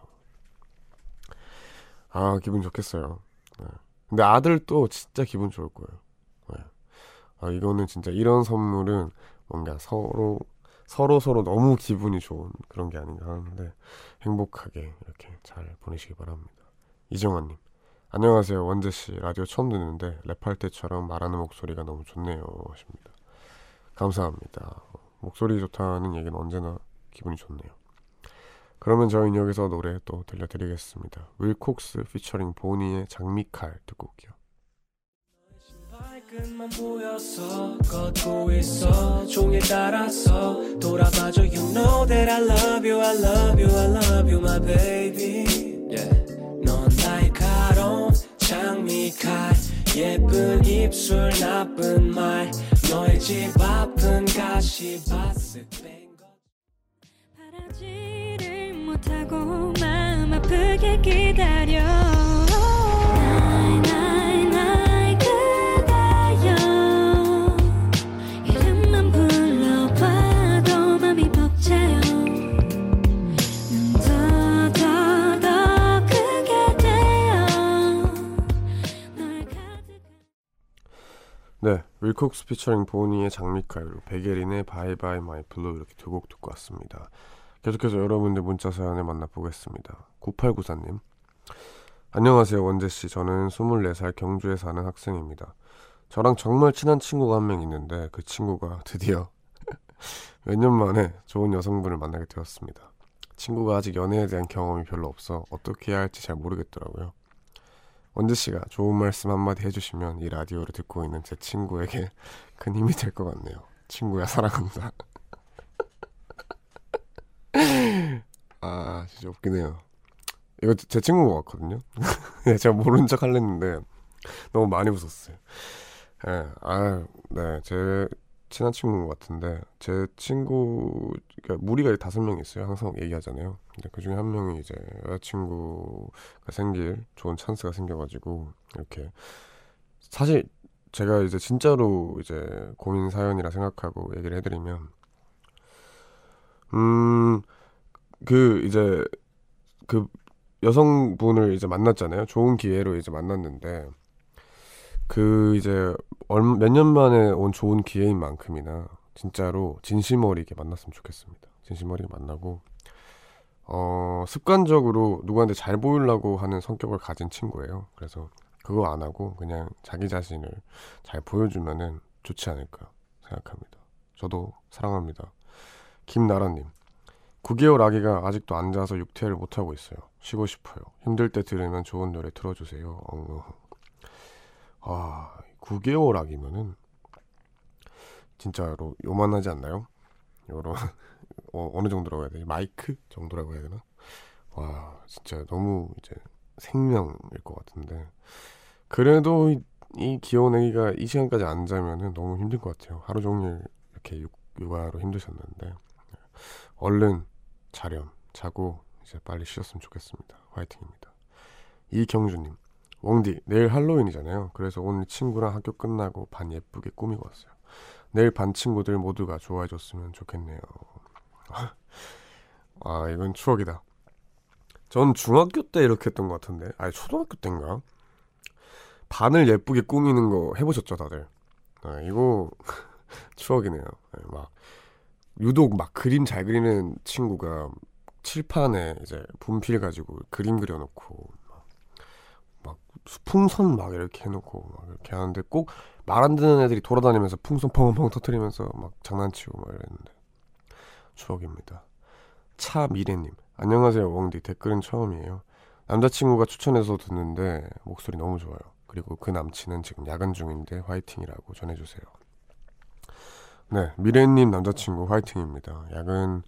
아 기분 좋겠어요. 네. 근데 아들도 진짜 기분 좋을 거예요. 네. 아 이거는 진짜 이런 선물은 뭔가 서로 서로 서로 너무 기분이 좋은 그런 게 아닌가 하는데 행복하게 이렇게 잘 보내시기 바랍니다. 이정환님 안녕하세요 원재 씨 라디오 처음 듣는데 랩할 때처럼 말하는 목소리가 너무 좋네요 하십니다. 감사합니다. 목소리 좋다는 얘기는 언제나 기분이 좋네요. 그러면 저희는 여기서 노래 또 들려드리겠습니다. 윌콕스 피처링 보니의 장미칼 듣고 올게요. 발끝만 보여서 걷고 있어. 종일 따라서 돌아봐줘. You know that I love you I love you I love you my baby. Yeah. 넌 날카로운 장미칼. 예쁜 입술 나쁜 말. 너의 집 앞은 가시밭을 뺀것. 바라지를 못하고 마음 아프게 기다려 윌콕스 피처링 보니의 그리고 백예린의 Bye bye my blue 이렇게 두 곡 듣고 왔습니다. 계속해서 여러분들 문자 사연을 만나보겠습니다. 9894님 안녕하세요 원재씨 저는 24살 경주에 사는 학생입니다. 저랑 정말 친한 친구가 한 명 있는데 그 친구가 드디어 [laughs] 몇 년 만에 좋은 여성분을 만나게 되었습니다. 친구가 아직 연애에 대한 경험이 별로 없어 어떻게 해야 할지 잘 모르겠더라고요. 원재 씨가 좋은 말씀 한마디 해주시면 이 라디오를 듣고 있는 제 친구에게 [laughs] 큰 힘이 될 것 같네요. 친구야 사랑한다. [laughs] 아 진짜 웃기네요. 이거 제 친구인 것 같거든요. [laughs] 네, 제가 모른 척 할랬는데 너무 많이 웃었어요. 예, 아, 네, 제 친한 친구인 것 같은데 제 친구 그러니까 무리가 다섯 명 있어요. 항상 얘기하잖아요. 근데 그 중에 한 명이 이제 여자친구가 생길 좋은 찬스가 생겨가지고 이렇게 사실 제가 이제 진짜로 이제 고민 사연이라 생각하고 얘기를 해드리면 음 그 이제 그 여성분을 이제 만났잖아요. 좋은 기회로 이제 만났는데 그 이제 몇 년 만에 온 좋은 기회인 만큼이나 진짜로 진심 어리게 만났으면 좋겠습니다. 진심 어리게 만나고 어 습관적으로 누구한테 잘 보이려고 하는 성격을 가진 친구예요. 그래서 그거 안 하고 그냥 자기 자신을 잘 보여주면은 좋지 않을까 생각합니다. 저도 사랑합니다. 김나라님 9개월 아기가 아직도 앉아서 육퇴를 못하고 있어요. 쉬고 싶어요. 힘들 때 들으면 좋은 노래 틀어주세요. 어. 아, 9개월 아기면은 진짜로 요만하지 않나요? 요런 [laughs] 어, 어느 정도라고 해야 되지? 마이크 정도라고 해야 되나? 와, 진짜 너무 이제 생명일 것 같은데 그래도 이, 이 귀여운 애기가 이 시간까지 안 자면은 너무 힘들 것 같아요. 하루 종일 이렇게 육, 육아로 힘드셨는데 얼른 자렴 자고 이제 빨리 쉬었으면 좋겠습니다. 화이팅입니다. 이경주님 웡디 내일 할로윈이잖아요. 그래서 오늘 친구랑 학교 끝나고 반 예쁘게 꾸미고 왔어요. 내일 반 친구들 모두가 좋아해 줬으면 좋겠네요. [laughs] 아 이건 추억이다. 전 중학교 때 이렇게 했던 것 같은데, 아니 초등학교 때인가? 반을 예쁘게 꾸미는 거 해보셨죠 다들? 아, 이거 [laughs] 추억이네요. 네, 막 유독 막 그림 잘 그리는 친구가 칠판에 이제 분필 가지고 그림 그려놓고 풍선 막 이렇게 해놓고 막 이렇게 하는데 꼭 말 안 듣는 애들이 돌아다니면서 풍선 펑펑 터트리면서 막 장난치고 막 이랬는데 추억입니다. 차 미래님 안녕하세요 웡디 댓글은 처음이에요. 남자친구가 추천해서 듣는데 목소리 너무 좋아요. 그리고 그 남친은 지금 야근 중인데 화이팅이라고 전해주세요. 네, 미래님 남자친구 화이팅입니다. 야근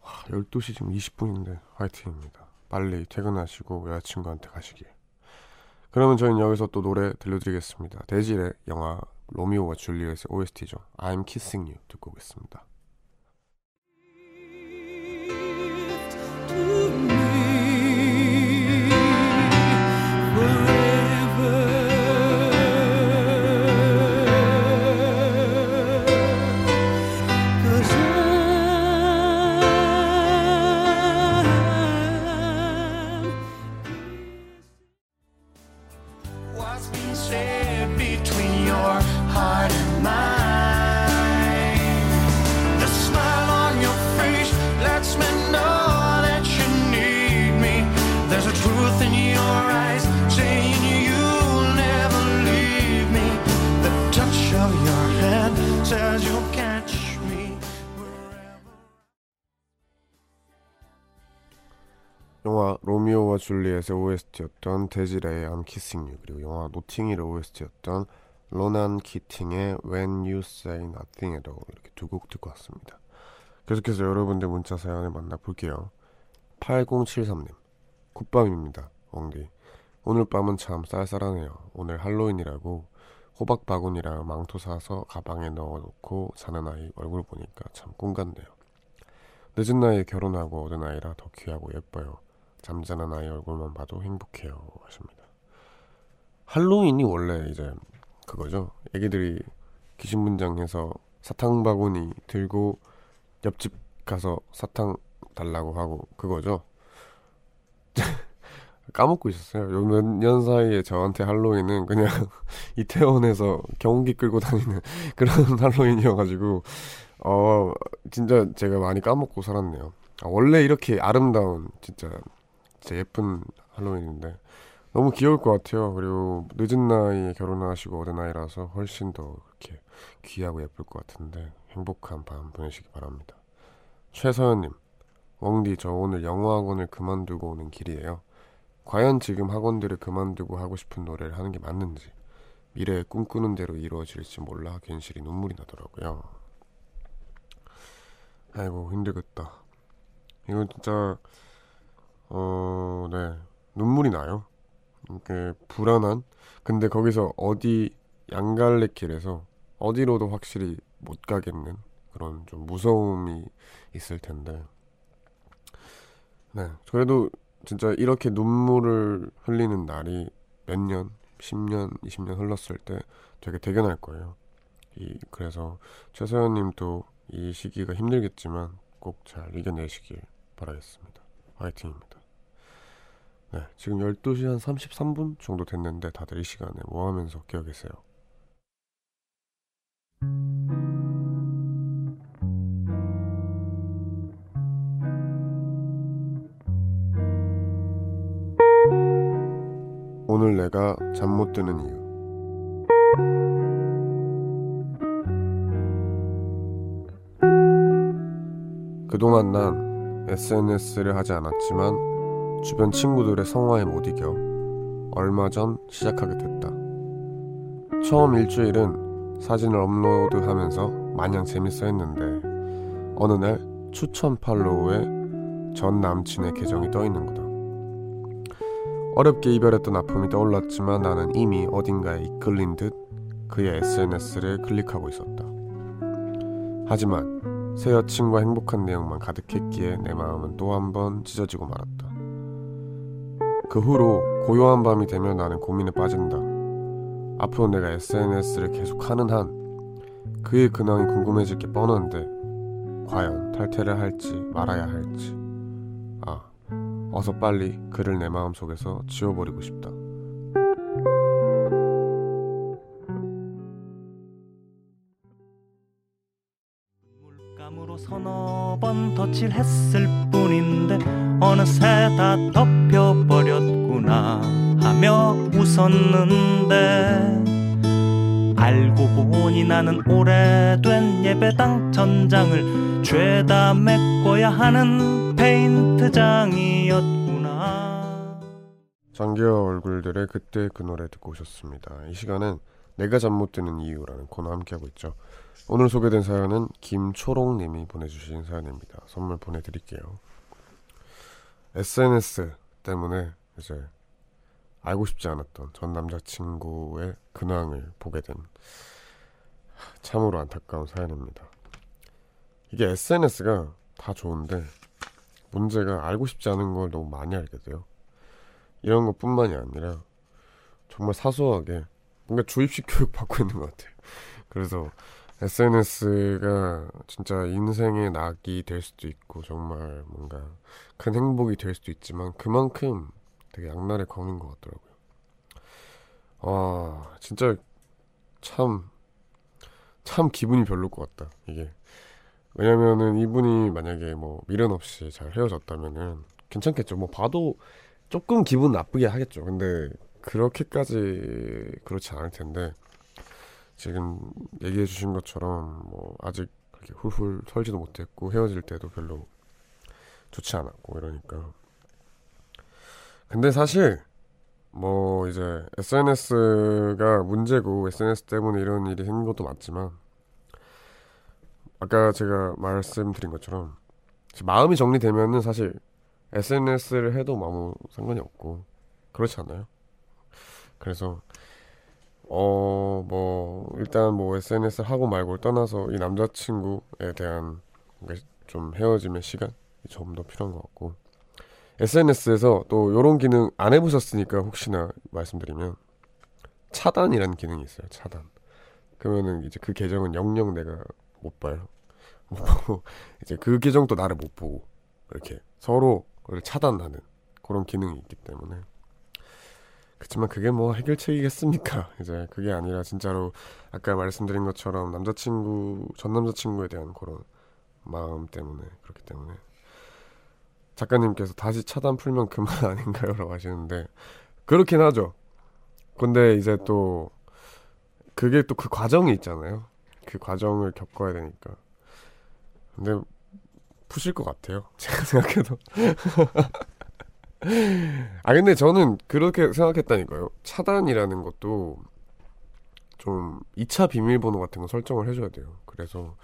와, 12시 지금 20분인데 화이팅입니다. 빨리 퇴근하시고 여자친구한테 가시길. 그러면 저희는 여기서 또 노래 들려드리겠습니다. 데질의 영화 로미오와 줄리엣의 OST죠. I'm Kissing You 듣고 오겠습니다. 줄리엣의 OST였던 데지레의 I'm Kissing You 그리고 영화 노팅힐의 OST였던 로난 키팅의 When You Say Nothing at All 이렇게 두 곡 듣고 왔습니다. 계속해서 여러분들 문자 사연을 만나볼게요. 8073님 굿밤입니다. 엉디 오늘 밤은 참 쌀쌀하네요. 오늘 할로윈이라고 호박 바구니랑 망토 사서 가방에 넣어놓고 자는 아이 얼굴 보니까 참 꿈 같네요. 늦은 나이에 결혼하고 얻은 아이라 더 귀하고 예뻐요. 잠자는 아이 얼굴만 봐도 행복해요. 하십니다. 할로윈이 원래 이제 그거죠. 애기들이 귀신분장해서 사탕 바구니 들고 옆집 가서 사탕 달라고 하고 그거죠. [laughs] 까먹고 있었어요. 요 몇 년 사이에 저한테 할로윈은 그냥 [laughs] 이태원에서 경운기 끌고 다니는 [laughs] 그런 할로윈이어가지고 어 진짜 제가 많이 까먹고 살았네요. 아, 원래 이렇게 아름다운 진짜 진짜 예쁜 할로윈인데 너무 귀여울 것 같아요. 그리고 늦은 나이에 결혼하시고 얻은 아이라서 훨씬 더 이렇게 귀하고 예쁠 것 같은데 행복한 밤 보내시기 바랍니다. 최서연님, 웡디 저 오늘 영어 학원을 그만두고 오는 길이에요. 과연 지금 학원들을 그만두고 하고 싶은 노래를 하는 게 맞는지 미래에 꿈꾸는 대로 이루어질지 몰라 괜시리 눈물이 나더라고요. 아이고 힘들겠다. 이건 진짜 어, 네 눈물이 나요. 이게 불안한. 근데 거기서 어디 양갈래 길에서 어디로도 확실히 못 가겠는 그런 좀 무서움이 있을 텐데 네 그래도 진짜 이렇게 눈물을 흘리는 날이 몇 년, 10년, 20년 흘렀을 때 되게 대견할 거예요. 이 그래서 최서연 님도 이 시기가 힘들겠지만 꼭 잘 이겨내시길 바라겠습니다. 화이팅입니다. 네, 지금 12시 한 33분 정도 됐는데 다들 이 시간에 뭐 하면서 깨어 계세요? 오늘 내가 잠 못 드는 이유. 그동안 난 SNS를 하지 않았지만 주변 친구들의 성화에 못 이겨 얼마 전 시작하게 됐다. 처음 일주일은 사진을 업로드하면서 마냥 재밌어 했는데 어느 날 추천 팔로우에 전 남친의 계정이 떠 있는 거다. 어렵게 이별했던 아픔이 떠올랐지만 나는 이미 어딘가에 이끌린 듯 그의 SNS를 클릭하고 있었다. 하지만 새 여친과 행복한 내용만 가득했기에 내 마음은 또 한 번 찢어지고 말았다. 그 후로 고요한 밤이 되면 나는 고민에 빠진다. 앞으로 내가 SNS를 계속 하는 한 그의 근황이 궁금해질 게 뻔한데 과연 탈퇴를 할지 말아야 할지 아 어서 빨리 그를 내 마음속에서 지워버리고 싶다. 서너 번 덧칠했을 뿐인데 어느새 다 덮여버렸구나 하며 웃었는데 알고 보니 나는 오래된 예배당 전장을 죄다 메꿔야 하는 페인트장이었구나 장기와 얼굴들의 그때 그 노래 듣고 오셨습니다. 이 시간은 내가 잠 못 드는 이유라는 코너 함께하고 있죠. 오늘 소개된 사연은 김초롱님이 보내주신 사연입니다. 선물 보내드릴게요. SNS 때문에 이제 알고 싶지 않았던 전 남자친구의 근황을 보게 된 참으로 안타까운 사연입니다. 이게 SNS가 다 좋은데 문제가 알고 싶지 않은 걸 너무 많이 알게 돼요. 이런 것 뿐만이 아니라 정말 사소하게 뭔가 주입식 교육 받고 있는 것 같아요. 그래서 SNS가 진짜 인생의 낙이 될 수도 있고 정말 뭔가 큰 행복이 될 수도 있지만 그만큼 되게 양날의 검인 것 같더라고요. 와 진짜 참참 기분이 별로일 것 같다 이게 왜냐면은 이분이 만약에 뭐 미련 없이 잘 헤어졌다면은 괜찮겠죠. 뭐 봐도 조금 기분 나쁘게 하겠죠. 근데 그렇게까지 그렇지 않을 텐데 지금 얘기해 주신 것처럼 뭐 아직 그렇게 훌훌 털지도 못했고 헤어질 때도 별로 좋지 않았고 이러니까 근데 사실 뭐 이제 SNS가 문제고 SNS 때문에 이런 일이 생긴 것도 맞지만 아까 제가 말씀드린 것처럼 마음이 정리되면은 사실 SNS를 해도 아무 상관이 없고 그렇지 않아요? 그래서 어 뭐 일단 뭐 SNS를 하고 말고를 떠나서 이 남자친구에 대한 좀 헤어짐의 시간이 좀더 필요한 것 같고 SNS에서 또 이런 기능 안 해보셨으니까 혹시나 말씀드리면 차단이라는 기능이 있어요. 차단. 그러면은 이제 그 계정은 영영 내가 못 봐요. [laughs] 못 보고 이제 그 계정도 나를 못 보고 이렇게 서로 차단하는 그런 기능이 있기 때문에 그렇지만 그게 뭐 해결책이겠습니까? [laughs] 이제 그게 아니라 진짜로 아까 말씀드린 것처럼 남자친구 전 남자친구에 대한 그런 마음 때문에 그렇기 때문에 작가님께서 다시 차단 풀면 그만 [laughs] 아닌가요?라고 하시는데 그렇긴 하죠. 근데 이제 또 그게 또 그 과정이 있잖아요. 그 과정을 겪어야 되니까. 근데 푸실 것 같아요. [laughs] 제가 생각해도. 아 근데 저는 그렇게 생각했다니까요. 차단이라는 것도 좀 2차 비밀번호 같은 거 설정을 해줘야 돼요. 그래서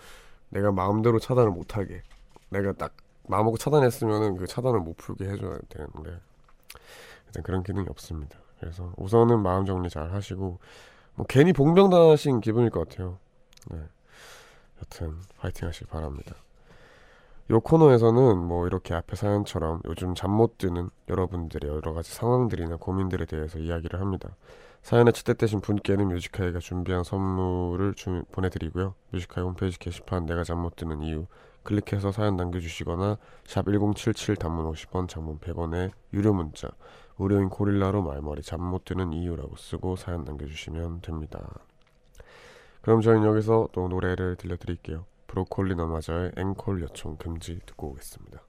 내가 마음대로 차단을 못하게 내가 딱 마음먹고 차단했으면은 그 차단을 못 풀게 해줘야 되는데 일단 그런 기능이 없습니다. 그래서 우선은 마음 정리 잘 하시고 뭐 괜히 봉병 당하신 기분일 것 같아요. 네. 여튼 파이팅 하시기 바랍니다. 요 코너에서는 뭐 이렇게 앞에 사연처럼 요즘 잠 못 드는 여러분들의 여러 가지 상황들이나 고민들에 대해서 이야기를 합니다. 사연에 채택되신 분께는 Music High가 준비한 선물을 주, 보내드리고요. Music High 홈페이지 게시판 내가 잠 못 드는 이유 클릭해서 사연 남겨주시거나 샵 1077 단문 50원 장문 100원의 유료 문자 무료인 고릴라로 말머리 잠 못 드는 이유라고 쓰고 사연 남겨주시면 됩니다. 그럼 저희는 여기서 또 노래를 들려드릴게요. 브로콜리 너마저의 앵콜 요청 금지 듣고 오겠습니다.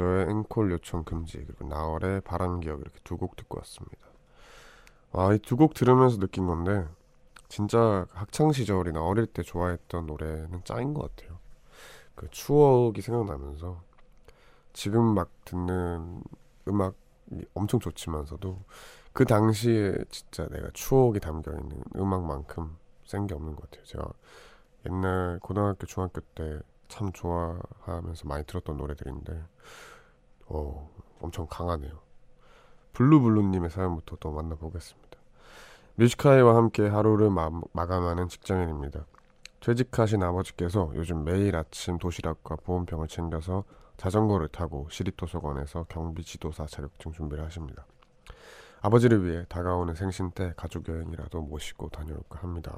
너마저의 앵콜 요청 금지 그리고 나월의 바람 기억 이렇게 두 곡 듣고 왔습니다. 아, 이 두 곡 들으면서 느낀 건데 진짜 학창 시절이나 어릴 때 좋아했던 노래는 짱인 것 같아요. 그 추억이 생각나면서 지금 막 듣는 음악이 엄청 좋지만서도 그 당시에 진짜 내가 추억이 담겨 있는 음악만큼 센 게 없는 것 같아요. 제가 옛날 고등학교 중학교 때 참 좋아하면서 많이 들었던 노래들인데 어, 엄청 강하네요. 블루블루님의 사연부터 또 만나보겠습니다. Music High와 함께 하루를 마, 마감하는 직장인입니다. 퇴직하신 아버지께서 요즘 매일 아침 도시락과 보온병을 챙겨서 자전거를 타고 시립도서관에서 경비 지도사 자격증 준비를 하십니다. 아버지를 위해 다가오는 생신 때 가족 여행이라도 모시고 다녀올까 합니다.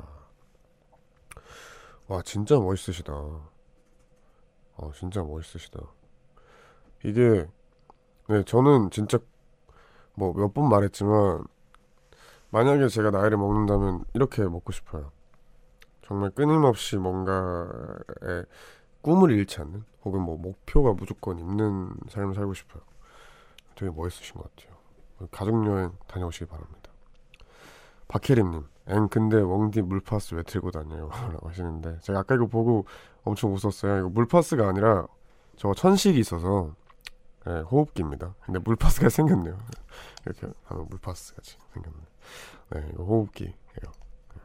와 진짜 멋있으시다. 어 진짜 멋있으시다. 이게 네 저는 진짜 뭐 몇 번 말했지만 만약에 제가 나이를 먹는다면 이렇게 먹고 싶어요. 정말 끊임없이 뭔가에 꿈을 잃지 않는 혹은 뭐 목표가 무조건 있는 삶을 살고 싶어요. 되게 멋있으신 것 같아요. 가족 여행 다녀오시기 바랍니다. 박혜림님, 엥 근데 웡디 물파스 왜 들고 다녀요? [laughs] 라고 하시는데 제가 아까 이거 보고 엄청 웃었어요. 이거 물파스가 아니라 저 천식이 있어서 예, 호흡기입니다. 근데 물파스가 생겼네요. 이렇게 하면 물파스 같이 생겼네. 네, 이거 호흡기예요. 네.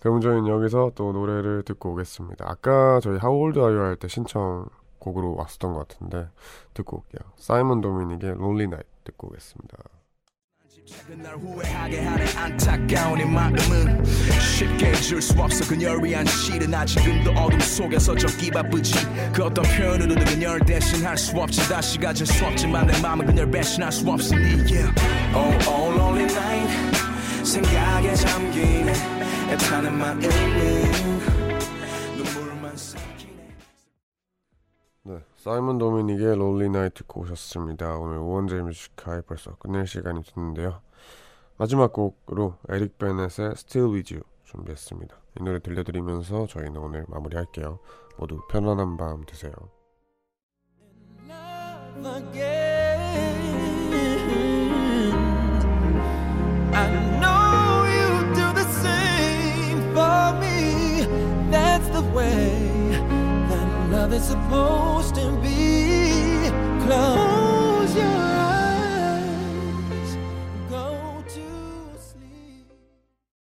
그럼 저희는 여기서 또 노래를 듣고 오겠습니다. 아까 저희 How Old Are You 할 때 신청곡으로 왔었던 것 같은데 듣고 올게요. 사이먼 도미닉의 Lonely Night 듣고 오겠습니다. 작은 날 후회하게 하는 안타까운 이 마음은 쉽게 잊을 수 없어 그녀를 위한 시는 아직도 어둠 속에서 적기 바쁘지. 그 어떤 표현으로도 그녀를 대신할 수 없지. 다시 가질 수 없지만 내 마음은 그녀를 배신할 수 없으니 yeah. Oh, oh lonely night. 생각에 잠기네. 애타는 마음은 사이먼 도미닉의 Lonely Night 듣고 오셨습니다. 오늘 우원재 뮤지카이 벌써 끝낼 시간이 됐는데요. 마지막 곡으로 에릭 베넷의 Still With You 준비했습니다. 이 노래 들려드리면서 저희는 오늘 마무리할게요. 모두 편안한 밤 되세요. I love is supposed to be. Close your eyes.